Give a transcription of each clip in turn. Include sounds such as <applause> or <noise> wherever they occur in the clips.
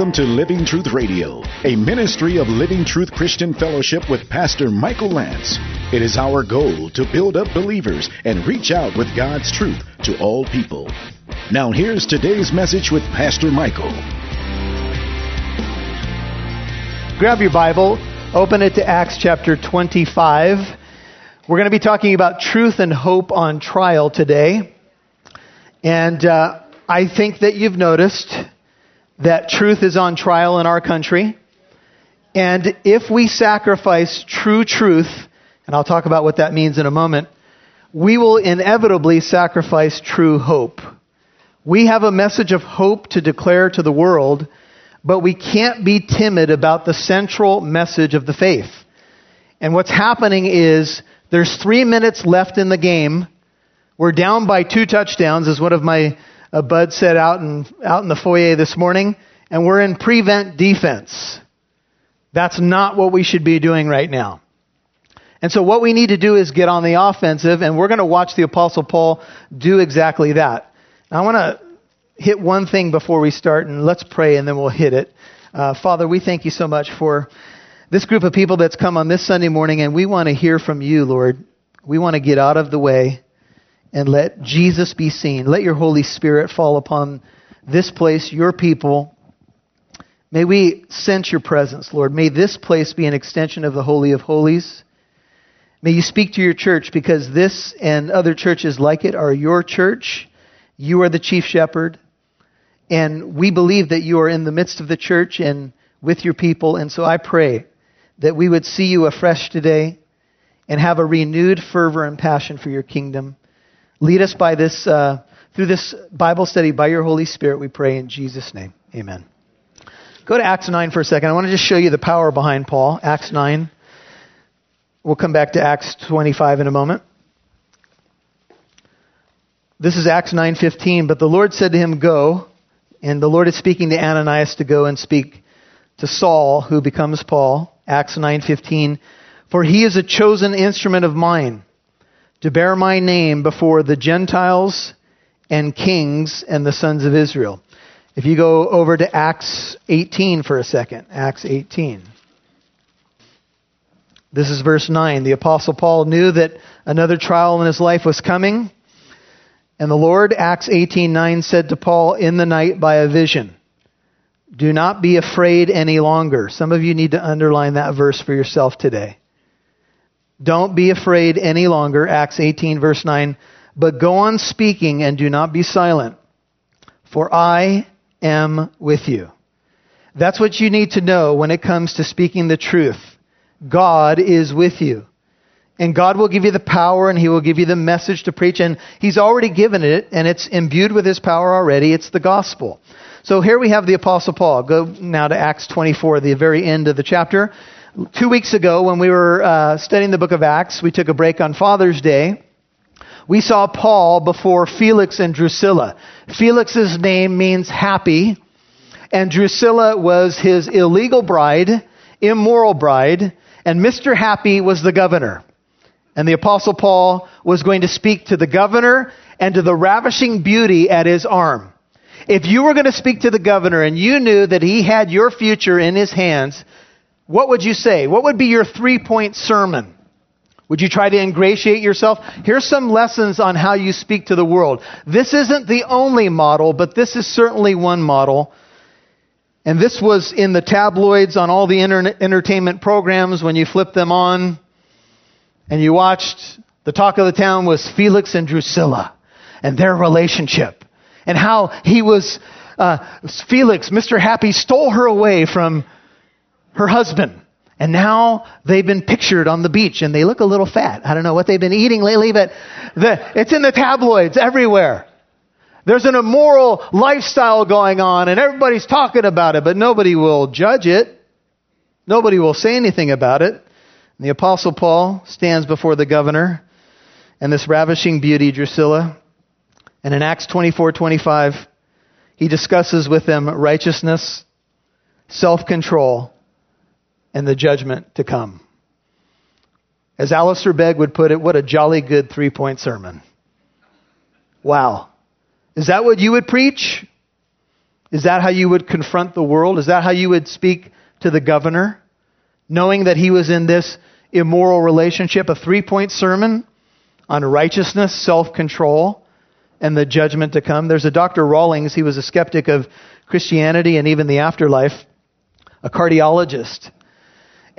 Welcome to Living Truth Radio, a ministry of Living Truth Christian Fellowship with Pastor Michael Lance. It is our goal to build up believers and reach out with God's truth to all people. Now, here's today's message with Pastor Michael. Grab your Bible, open it to Acts chapter 25. We're going to be talking about truth and hope on trial today. And uh, I think that you've noticed that truth is on trial in our country. And if we sacrifice true truth, and I'll talk about what that means in a moment, we will inevitably sacrifice true hope. We have a message of hope to declare to the world, but we can't be timid about the central message of the faith. And what's happening is there's three minutes left in the game. We're down by two touchdowns, as one of my uh, Bud said out in, out in the foyer this morning, and we're in prevent defense. That's not what we should be doing right now. And so what we need to do is get on the offensive, and we're going to watch the Apostle Paul do exactly that. Now, I want to hit one thing before we start, and let's pray, and then we'll hit it. Uh, Father, we thank you so much for this group of people that's come on this Sunday morning, and we want to hear from you, Lord. We want to get out of the way and let Jesus be seen. Let your Holy Spirit fall upon this place, your people. May we sense your presence, Lord. May this place be an extension of the Holy of Holies. May you speak to your church because this and other churches like it are your church. You are the chief shepherd. And we believe that you are in the midst of the church and with your people. And so I pray that we would see you afresh today and have a renewed fervor and passion for your kingdom. Lead us by this, uh, through this Bible study by your Holy Spirit, we pray in Jesus' name. Amen. Go to Acts 9 for a second. I want to just show you the power behind Paul. Acts 9. We'll come back to Acts 25 in a moment. This is Acts 9:15, but the Lord said to him, "Go." And the Lord is speaking to Ananias to go and speak to Saul, who becomes Paul. Acts 9:15, "For he is a chosen instrument of mine to bear my name before the Gentiles and kings and the sons of Israel." If you go over to Acts 18 for a second, Acts 18. This is verse 9. The apostle Paul knew that another trial in his life was coming. And the Lord, Acts 18:9 said to Paul in the night by a vision, do not be afraid any longer. Some of you need to underline that verse for yourself today. Don't be afraid any longer, Acts 18, verse 9. But go on speaking and do not be silent, for I am with you. That's what you need to know when it comes to speaking the truth. God is with you. And God will give you the power and He will give you the message to preach. And He's already given it, and it's imbued with His power already. It's the gospel. So here we have the Apostle Paul. Go now to Acts 24, the very end of the chapter. Two weeks ago, when we were uh, studying the book of Acts, we took a break on Father's Day. We saw Paul before Felix and Drusilla. Felix's name means happy, and Drusilla was his illegal bride, immoral bride, and Mr. Happy was the governor. And the Apostle Paul was going to speak to the governor and to the ravishing beauty at his arm. If you were going to speak to the governor and you knew that he had your future in his hands, what would you say? What would be your three point sermon? Would you try to ingratiate yourself? Here's some lessons on how you speak to the world. This isn't the only model, but this is certainly one model. And this was in the tabloids on all the inter- entertainment programs when you flipped them on and you watched the talk of the town was Felix and Drusilla and their relationship and how he was, uh, Felix, Mr. Happy, stole her away from her husband. And now they've been pictured on the beach and they look a little fat. I don't know what they've been eating lately, but the, it's in the tabloids everywhere. There's an immoral lifestyle going on and everybody's talking about it, but nobody will judge it. Nobody will say anything about it. And the apostle Paul stands before the governor and this ravishing beauty, Drusilla, and in Acts 24:25, he discusses with them righteousness, self-control, and the judgment to come. As Alistair Begg would put it, what a jolly good three-point sermon. Wow. Is that what you would preach? Is that how you would confront the world? Is that how you would speak to the governor? Knowing that he was in this immoral relationship, a three point sermon on righteousness, self control, and the judgment to come. There's a Dr. Rawlings, he was a skeptic of Christianity and even the afterlife, a cardiologist.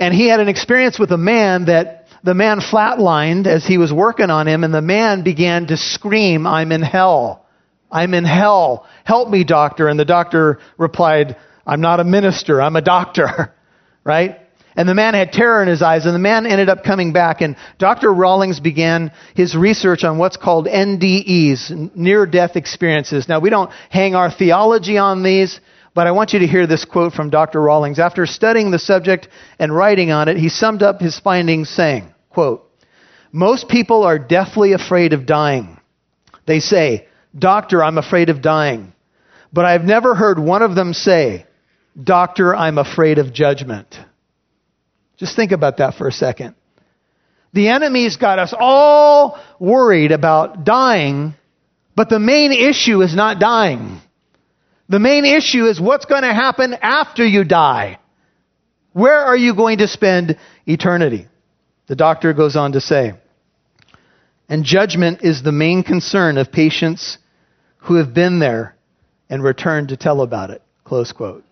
And he had an experience with a man that the man flatlined as he was working on him, and the man began to scream, I'm in hell. I'm in hell. Help me, doctor. And the doctor replied, I'm not a minister, I'm a doctor. <laughs> right? And the man had terror in his eyes, and the man ended up coming back. And Dr. Rawlings began his research on what's called NDEs, near death experiences. Now, we don't hang our theology on these, but I want you to hear this quote from Dr. Rawlings. After studying the subject and writing on it, he summed up his findings saying, quote, Most people are deathly afraid of dying. They say, Doctor, I'm afraid of dying. But I've never heard one of them say, Doctor, I'm afraid of judgment. Just think about that for a second. The enemy's got us all worried about dying, but the main issue is not dying. The main issue is what's going to happen after you die. Where are you going to spend eternity? The doctor goes on to say, and judgment is the main concern of patients who have been there and returned to tell about it. Close quote.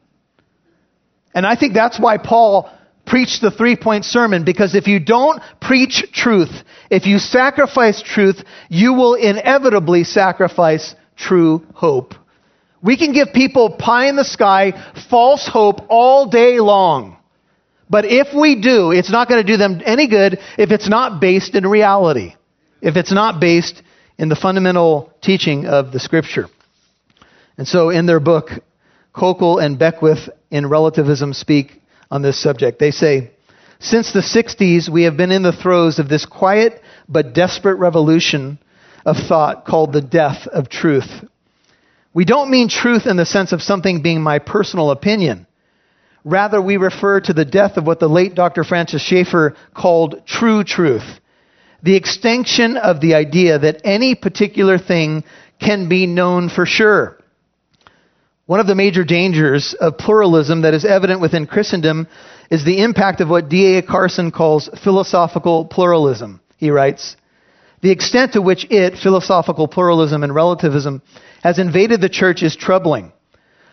And I think that's why Paul preached the three point sermon because if you don't preach truth, if you sacrifice truth, you will inevitably sacrifice true hope. We can give people pie in the sky, false hope all day long. But if we do, it's not going to do them any good if it's not based in reality, if it's not based in the fundamental teaching of the Scripture. And so in their book, Koukl and Beckwith in Relativism speak on this subject. They say, Since the 60s, we have been in the throes of this quiet but desperate revolution of thought called the death of truth. We don't mean truth in the sense of something being my personal opinion. Rather, we refer to the death of what the late Dr. Francis Schaeffer called true truth. The extinction of the idea that any particular thing can be known for sure. One of the major dangers of pluralism that is evident within Christendom is the impact of what D.A. Carson calls philosophical pluralism. He writes, The extent to which it, philosophical pluralism and relativism, has invaded the church is troubling.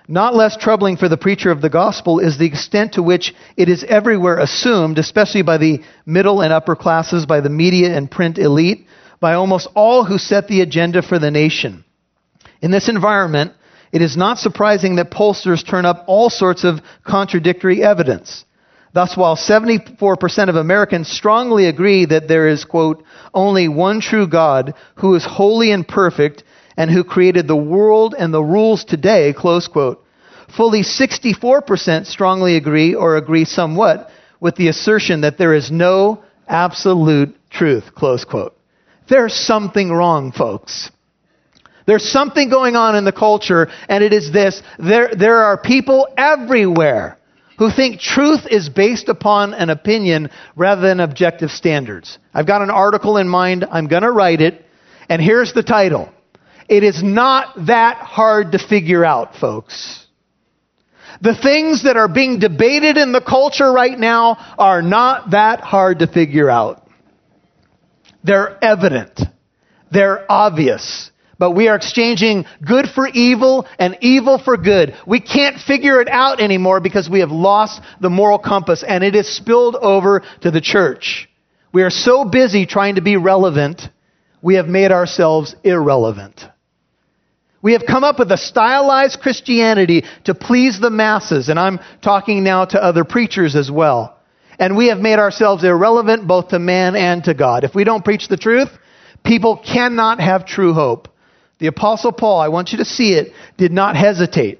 Not less troubling for the preacher of the gospel is the extent to which it is everywhere assumed, especially by the middle and upper classes, by the media and print elite, by almost all who set the agenda for the nation. In this environment, it is not surprising that pollsters turn up all sorts of contradictory evidence. Thus, while 74% of Americans strongly agree that there is, quote, only one true God who is holy and perfect and who created the world and the rules today, close quote, fully 64% strongly agree or agree somewhat with the assertion that there is no absolute truth, close quote. There's something wrong, folks. There's something going on in the culture, and it is this. There, there are people everywhere who think truth is based upon an opinion rather than objective standards. I've got an article in mind. I'm going to write it. And here's the title. It is not that hard to figure out, folks. The things that are being debated in the culture right now are not that hard to figure out. They're evident. They're obvious. But we are exchanging good for evil and evil for good. We can't figure it out anymore because we have lost the moral compass and it is spilled over to the church. We are so busy trying to be relevant, we have made ourselves irrelevant. We have come up with a stylized Christianity to please the masses, and I'm talking now to other preachers as well. And we have made ourselves irrelevant both to man and to God. If we don't preach the truth, people cannot have true hope. The Apostle Paul, I want you to see it, did not hesitate.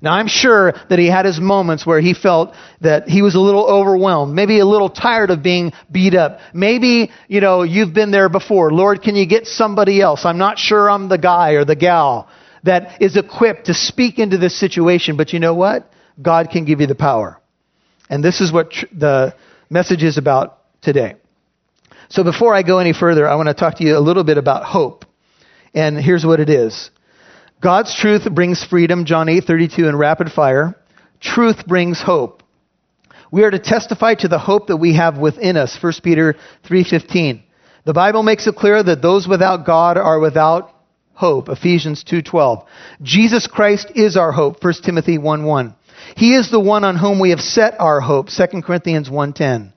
Now, I'm sure that he had his moments where he felt that he was a little overwhelmed, maybe a little tired of being beat up. Maybe, you know, you've been there before. Lord, can you get somebody else? I'm not sure I'm the guy or the gal that is equipped to speak into this situation, but you know what? God can give you the power. And this is what tr- the message is about today. So before I go any further, I want to talk to you a little bit about hope. And here's what it is God's truth brings freedom, John 8:32 in rapid fire. Truth brings hope. We are to testify to the hope that we have within us, 1 Peter 3:15. The Bible makes it clear that those without God are without hope, Ephesians 2:12. Jesus Christ is our hope, 1 Timothy 1:1. He is the one on whom we have set our hope, 2 Corinthians 1:10.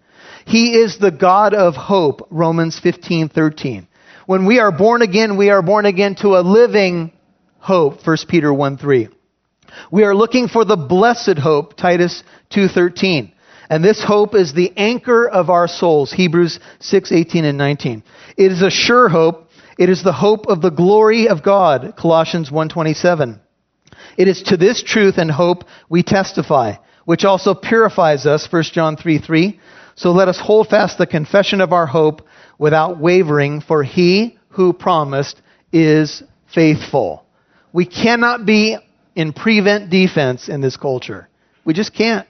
He is the God of hope, Romans 15:13. When we are born again, we are born again to a living hope, 1 Peter 1 3. We are looking for the blessed hope, Titus 2.13. And this hope is the anchor of our souls, Hebrews 6:18 and 19. It is a sure hope. It is the hope of the glory of God, Colossians 1:27. It is to this truth and hope we testify, which also purifies us, 1 John 3 3. So let us hold fast the confession of our hope without wavering, for he who promised is faithful. We cannot be in prevent defense in this culture. We just can't.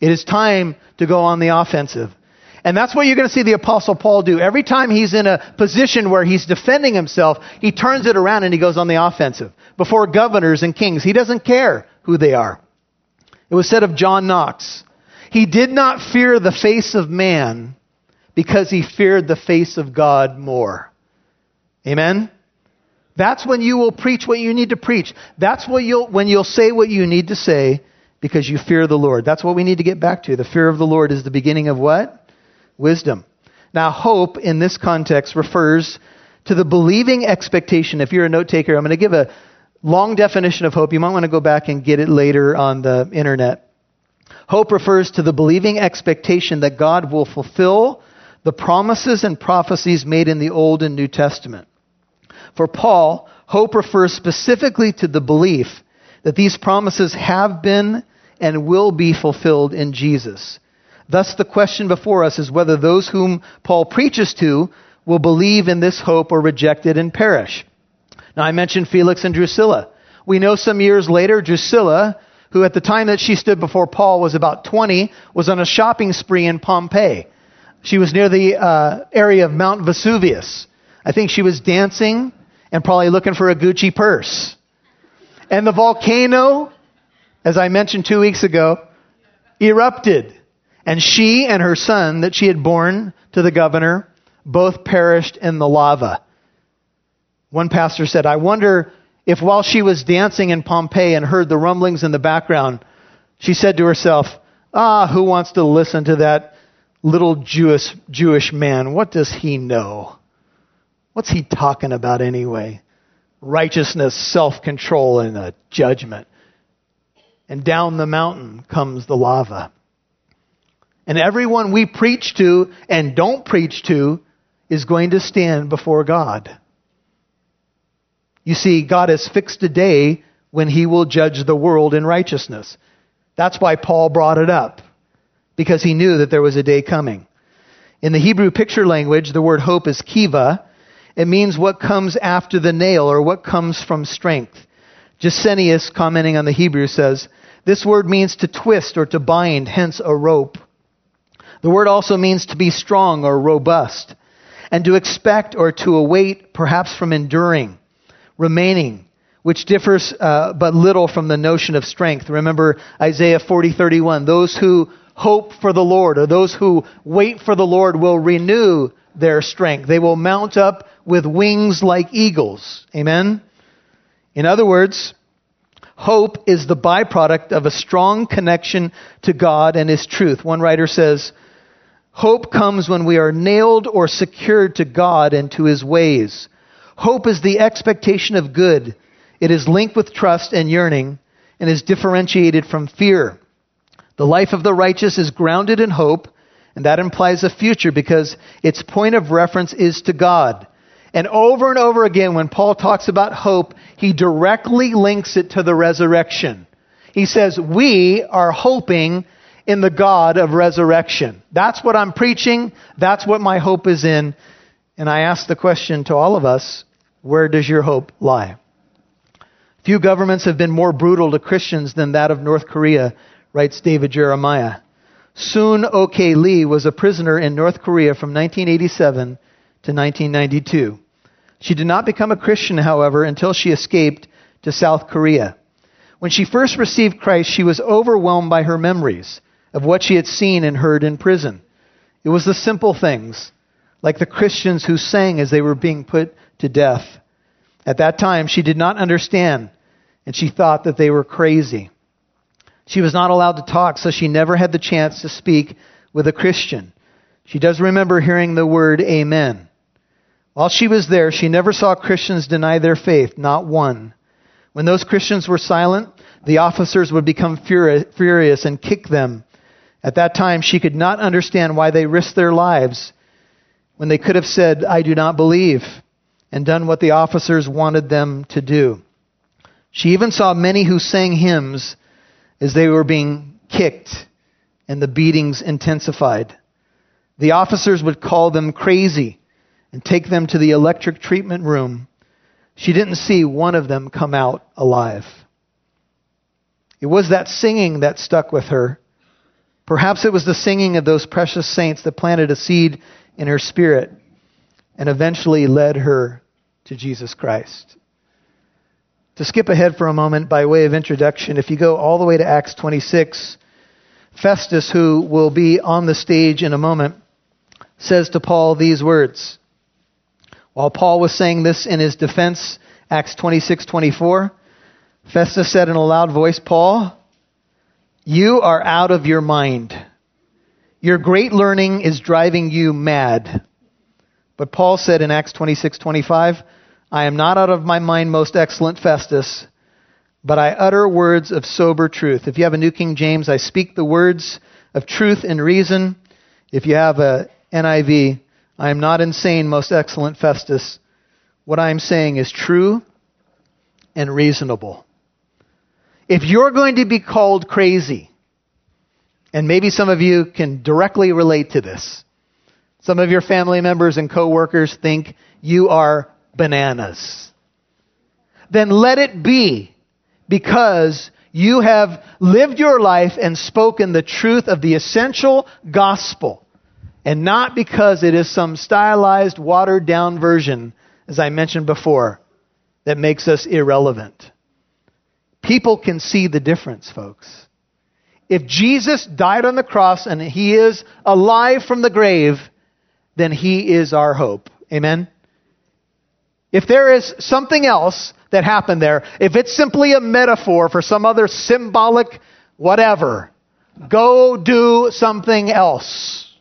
It is time to go on the offensive. And that's what you're going to see the Apostle Paul do. Every time he's in a position where he's defending himself, he turns it around and he goes on the offensive. Before governors and kings, he doesn't care who they are. It was said of John Knox, he did not fear the face of man because he feared the face of God more. Amen? That's when you will preach what you need to preach. That's what you'll, when you'll say what you need to say because you fear the Lord. That's what we need to get back to. The fear of the Lord is the beginning of what? Wisdom. Now, hope in this context refers to the believing expectation. If you're a note taker, I'm going to give a long definition of hope. You might want to go back and get it later on the internet. Hope refers to the believing expectation that God will fulfill the promises and prophecies made in the Old and New Testament. For Paul, hope refers specifically to the belief that these promises have been and will be fulfilled in Jesus. Thus, the question before us is whether those whom Paul preaches to will believe in this hope or reject it and perish. Now, I mentioned Felix and Drusilla. We know some years later, Drusilla, who at the time that she stood before Paul was about 20, was on a shopping spree in Pompeii. She was near the uh, area of Mount Vesuvius. I think she was dancing and probably looking for a Gucci purse. And the volcano, as I mentioned two weeks ago, erupted. And she and her son that she had borne to the governor both perished in the lava. One pastor said, I wonder if while she was dancing in Pompeii and heard the rumblings in the background, she said to herself, Ah, who wants to listen to that little Jewish, Jewish man? What does he know? What's he talking about anyway? Righteousness, self control, and a judgment. And down the mountain comes the lava. And everyone we preach to and don't preach to is going to stand before God. You see, God has fixed a day when he will judge the world in righteousness. That's why Paul brought it up, because he knew that there was a day coming. In the Hebrew picture language, the word hope is kiva, it means what comes after the nail or what comes from strength. Gesenius, commenting on the Hebrew, says, This word means to twist or to bind, hence a rope. The word also means to be strong or robust, and to expect or to await, perhaps from enduring, remaining, which differs uh, but little from the notion of strength. Remember Isaiah 40:31, those who hope for the Lord or those who wait for the Lord will renew their strength. They will mount up with wings like eagles. Amen? In other words, hope is the byproduct of a strong connection to God and His truth. One writer says, Hope comes when we are nailed or secured to God and to His ways. Hope is the expectation of good. It is linked with trust and yearning and is differentiated from fear. The life of the righteous is grounded in hope and that implies a future because its point of reference is to God. And over and over again, when Paul talks about hope, he directly links it to the resurrection. He says, We are hoping in the God of resurrection. That's what I'm preaching. That's what my hope is in. And I ask the question to all of us where does your hope lie? Few governments have been more brutal to Christians than that of North Korea, writes David Jeremiah. Soon Ok Lee was a prisoner in North Korea from 1987 to 1992. She did not become a Christian, however, until she escaped to South Korea. When she first received Christ, she was overwhelmed by her memories of what she had seen and heard in prison. It was the simple things, like the Christians who sang as they were being put to death. At that time, she did not understand, and she thought that they were crazy. She was not allowed to talk, so she never had the chance to speak with a Christian. She does remember hearing the word amen. While she was there, she never saw Christians deny their faith, not one. When those Christians were silent, the officers would become furious and kick them. At that time, she could not understand why they risked their lives when they could have said, I do not believe, and done what the officers wanted them to do. She even saw many who sang hymns as they were being kicked and the beatings intensified. The officers would call them crazy and take them to the electric treatment room. She didn't see one of them come out alive. It was that singing that stuck with her. Perhaps it was the singing of those precious saints that planted a seed in her spirit and eventually led her to Jesus Christ. To skip ahead for a moment by way of introduction, if you go all the way to Acts 26, Festus, who will be on the stage in a moment, says to Paul these words. While Paul was saying this in his defense, Acts 26:24, Festus said in a loud voice, "Paul, you are out of your mind. Your great learning is driving you mad." But Paul said in Acts 26:25, "I am not out of my mind, most excellent Festus, but I utter words of sober truth." If you have a New King James, I speak the words of truth and reason. If you have a NIV, I am not insane, most excellent Festus. What I am saying is true and reasonable. If you're going to be called crazy, and maybe some of you can directly relate to this, some of your family members and coworkers think you are bananas. Then let it be because you have lived your life and spoken the truth of the essential gospel and not because it is some stylized, watered down version, as I mentioned before, that makes us irrelevant. People can see the difference, folks. If Jesus died on the cross and he is alive from the grave, then he is our hope. Amen? If there is something else that happened there, if it's simply a metaphor for some other symbolic whatever, go do something else.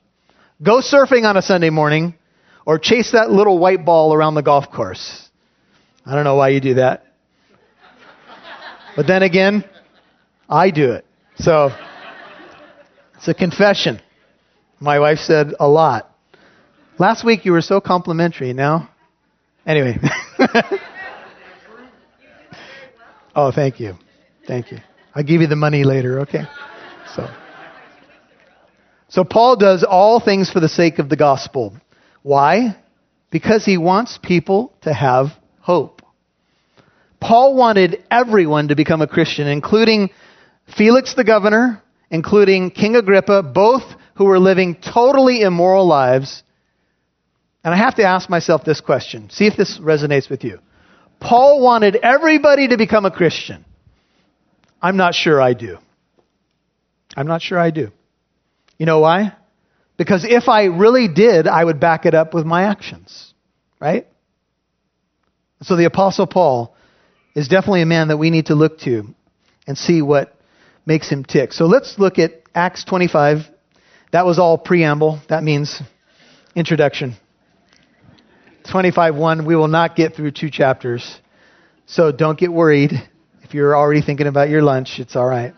Go surfing on a Sunday morning or chase that little white ball around the golf course. I don't know why you do that. But then again, I do it. So it's a confession. My wife said a lot. Last week you were so complimentary. Now, anyway. <laughs> oh, thank you. Thank you. I'll give you the money later, okay? So. So Paul does all things for the sake of the gospel. Why? Because he wants people to have hope. Paul wanted everyone to become a Christian, including Felix the governor, including King Agrippa, both who were living totally immoral lives. And I have to ask myself this question. See if this resonates with you. Paul wanted everybody to become a Christian. I'm not sure I do. I'm not sure I do. You know why? Because if I really did, I would back it up with my actions. Right? So the Apostle Paul is definitely a man that we need to look to and see what makes him tick. So let's look at Acts 25. That was all preamble. That means introduction. 25:1 we will not get through two chapters. So don't get worried if you're already thinking about your lunch, it's all right.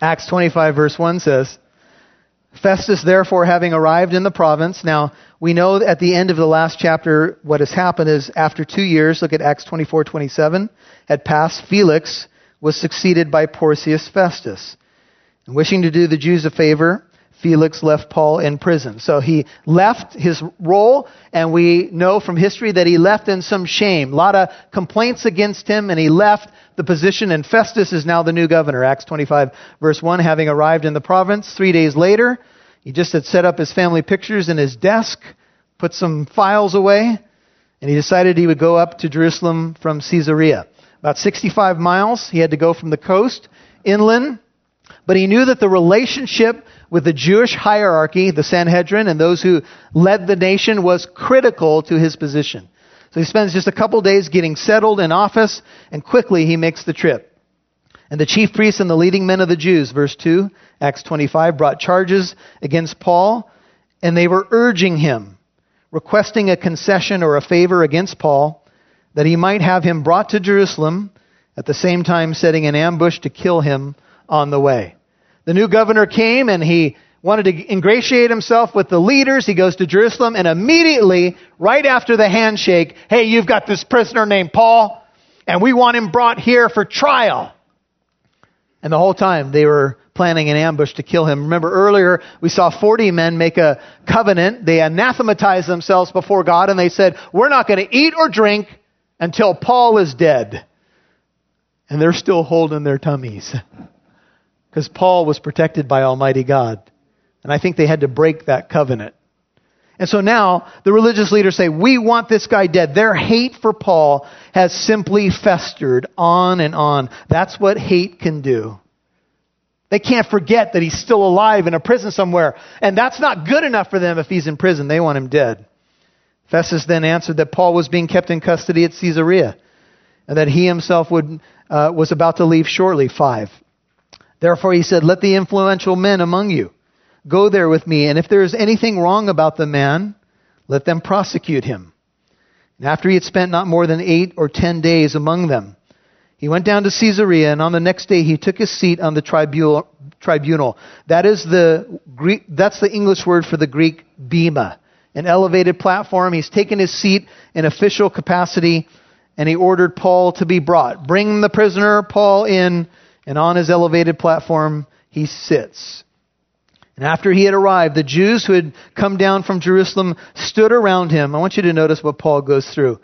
Acts 25, verse 1 says, Festus, therefore, having arrived in the province. Now, we know at the end of the last chapter, what has happened is after two years, look at Acts 24, 27, had passed, Felix was succeeded by Porcius Festus. And wishing to do the Jews a favor, Felix left Paul in prison. So he left his role, and we know from history that he left in some shame. A lot of complaints against him, and he left the position, and Festus is now the new governor. Acts 25, verse 1, having arrived in the province. Three days later, he just had set up his family pictures in his desk, put some files away, and he decided he would go up to Jerusalem from Caesarea. about 65 miles. He had to go from the coast inland. But he knew that the relationship with the Jewish hierarchy, the Sanhedrin, and those who led the nation was critical to his position. So he spends just a couple days getting settled in office, and quickly he makes the trip. And the chief priests and the leading men of the Jews, verse 2, Acts 25, brought charges against Paul, and they were urging him, requesting a concession or a favor against Paul, that he might have him brought to Jerusalem, at the same time setting an ambush to kill him on the way. The new governor came and he wanted to ingratiate himself with the leaders. He goes to Jerusalem and immediately, right after the handshake, hey, you've got this prisoner named Paul and we want him brought here for trial. And the whole time they were planning an ambush to kill him. Remember earlier we saw 40 men make a covenant. They anathematized themselves before God and they said, we're not going to eat or drink until Paul is dead. And they're still holding their tummies. <laughs> Because Paul was protected by Almighty God. And I think they had to break that covenant. And so now the religious leaders say, we want this guy dead. Their hate for Paul has simply festered on and on. That's what hate can do. They can't forget that he's still alive in a prison somewhere. And that's not good enough for them if he's in prison. They want him dead. Festus then answered that Paul was being kept in custody at Caesarea and that he himself would, uh, was about to leave shortly. Five. Therefore he said, Let the influential men among you go there with me, and if there is anything wrong about the man, let them prosecute him. And after he had spent not more than eight or ten days among them, he went down to Caesarea, and on the next day he took his seat on the tribunal. tribunal. That is the Greek, that's the English word for the Greek bema, an elevated platform. He's taken his seat in official capacity, and he ordered Paul to be brought. Bring the prisoner Paul in and on his elevated platform he sits. And after he had arrived, the Jews who had come down from Jerusalem stood around him. I want you to notice what Paul goes through.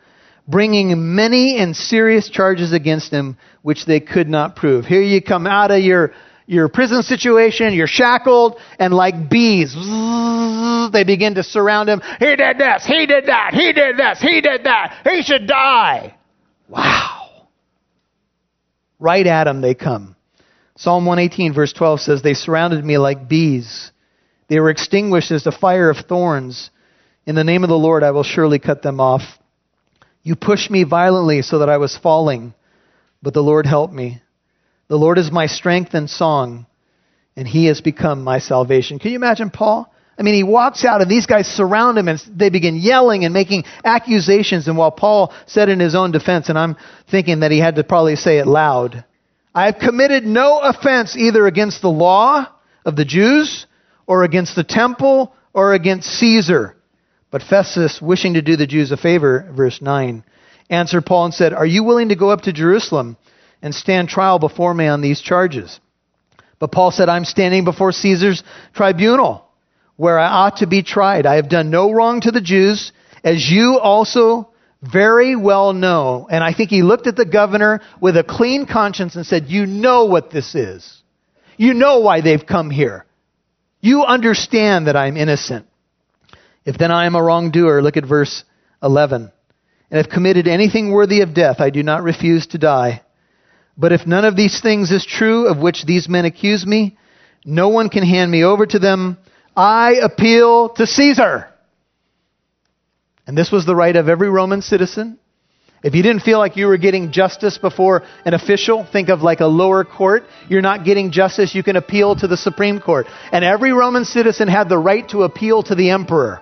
Bringing many and serious charges against him, which they could not prove. Here you come out of your, your prison situation, you're shackled, and like bees, they begin to surround him. He did this, he did that, he did this, he did that, he should die. Wow. Right at him they come. Psalm 118, verse 12 says, They surrounded me like bees. They were extinguished as the fire of thorns. In the name of the Lord, I will surely cut them off. You pushed me violently so that I was falling, but the Lord helped me. The Lord is my strength and song, and he has become my salvation. Can you imagine Paul? I mean, he walks out and these guys surround him and they begin yelling and making accusations. And while Paul said in his own defense, and I'm thinking that he had to probably say it loud, I have committed no offense either against the law of the Jews or against the temple or against Caesar. But Festus, wishing to do the Jews a favor, verse 9, answered Paul and said, Are you willing to go up to Jerusalem and stand trial before me on these charges? But Paul said, I'm standing before Caesar's tribunal where I ought to be tried. I have done no wrong to the Jews, as you also very well know. And I think he looked at the governor with a clean conscience and said, You know what this is. You know why they've come here. You understand that I'm innocent. If then I am a wrongdoer, look at verse 11. And have committed anything worthy of death, I do not refuse to die. But if none of these things is true of which these men accuse me, no one can hand me over to them. I appeal to Caesar. And this was the right of every Roman citizen. If you didn't feel like you were getting justice before an official, think of like a lower court. You're not getting justice, you can appeal to the Supreme Court. And every Roman citizen had the right to appeal to the emperor.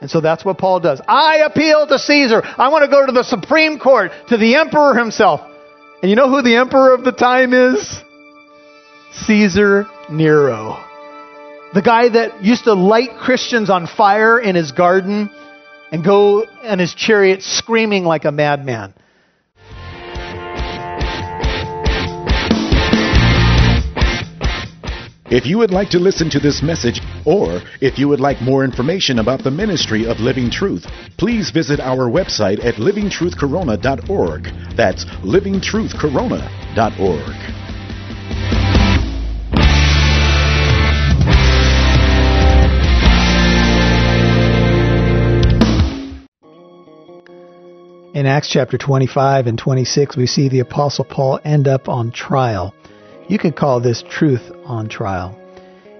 And so that's what Paul does. I appeal to Caesar. I want to go to the Supreme Court, to the emperor himself. And you know who the emperor of the time is? Caesar Nero. The guy that used to light Christians on fire in his garden and go in his chariot screaming like a madman. If you would like to listen to this message, or if you would like more information about the ministry of Living Truth, please visit our website at livingtruthcorona.org. That's livingtruthcorona.org. In Acts chapter 25 and 26, we see the Apostle Paul end up on trial. You could call this truth on trial.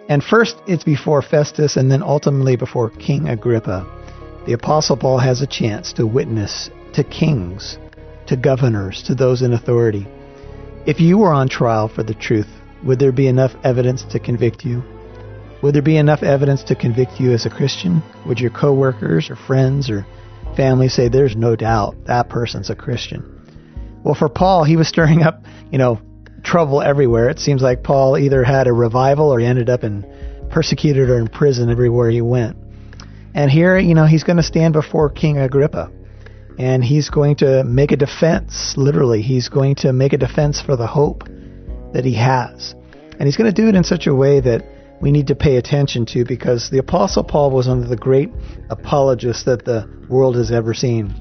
And first, it's before Festus, and then ultimately before King Agrippa. The Apostle Paul has a chance to witness to kings, to governors, to those in authority. If you were on trial for the truth, would there be enough evidence to convict you? Would there be enough evidence to convict you as a Christian? Would your coworkers or friends or family say, there's no doubt that person's a Christian. Well, for Paul, he was stirring up, you know, trouble everywhere. It seems like Paul either had a revival or he ended up in persecuted or in prison everywhere he went. And here, you know, he's going to stand before King Agrippa and he's going to make a defense, literally. He's going to make a defense for the hope that he has. And he's going to do it in such a way that we need to pay attention to because the Apostle Paul was one of the great apologists that the world has ever seen.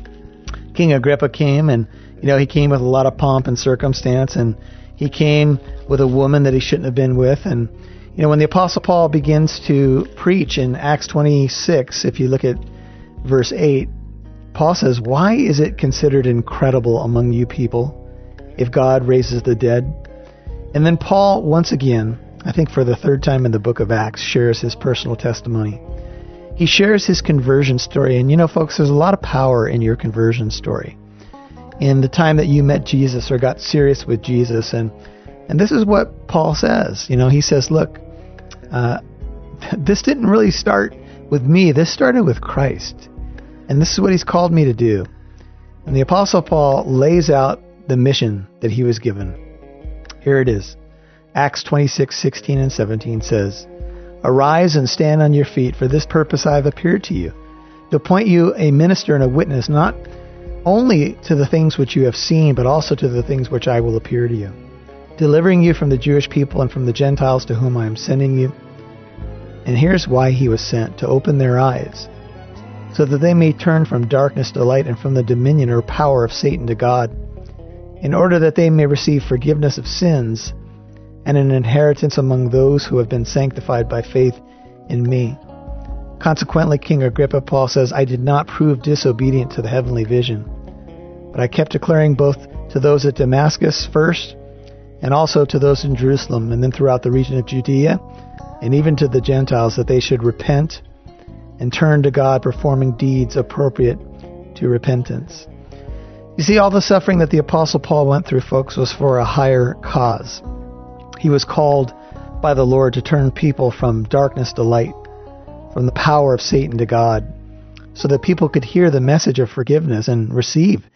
King Agrippa came, and you know he came with a lot of pomp and circumstance, and he came with a woman that he shouldn't have been with, and you know when the Apostle Paul begins to preach in Acts 26, if you look at verse 8, Paul says, "Why is it considered incredible among you people if God raises the dead?" And then Paul once again I think for the third time in the book of Acts, shares his personal testimony. He shares his conversion story. And you know, folks, there's a lot of power in your conversion story. In the time that you met Jesus or got serious with Jesus. And, and this is what Paul says. You know, he says, look, uh, <laughs> this didn't really start with me. This started with Christ. And this is what he's called me to do. And the Apostle Paul lays out the mission that he was given. Here it is. Acts 26, 16 and 17 says, Arise and stand on your feet, for this purpose I have appeared to you, to appoint you a minister and a witness, not only to the things which you have seen, but also to the things which I will appear to you, delivering you from the Jewish people and from the Gentiles to whom I am sending you. And here's why he was sent to open their eyes, so that they may turn from darkness to light and from the dominion or power of Satan to God, in order that they may receive forgiveness of sins and an inheritance among those who have been sanctified by faith in me. Consequently, King Agrippa, Paul says, I did not prove disobedient to the heavenly vision, but I kept declaring both to those at Damascus first, and also to those in Jerusalem, and then throughout the region of Judea, and even to the Gentiles, that they should repent and turn to God, performing deeds appropriate to repentance. You see, all the suffering that the Apostle Paul went through, folks, was for a higher cause. He was called by the Lord to turn people from darkness to light, from the power of Satan to God, so that people could hear the message of forgiveness and receive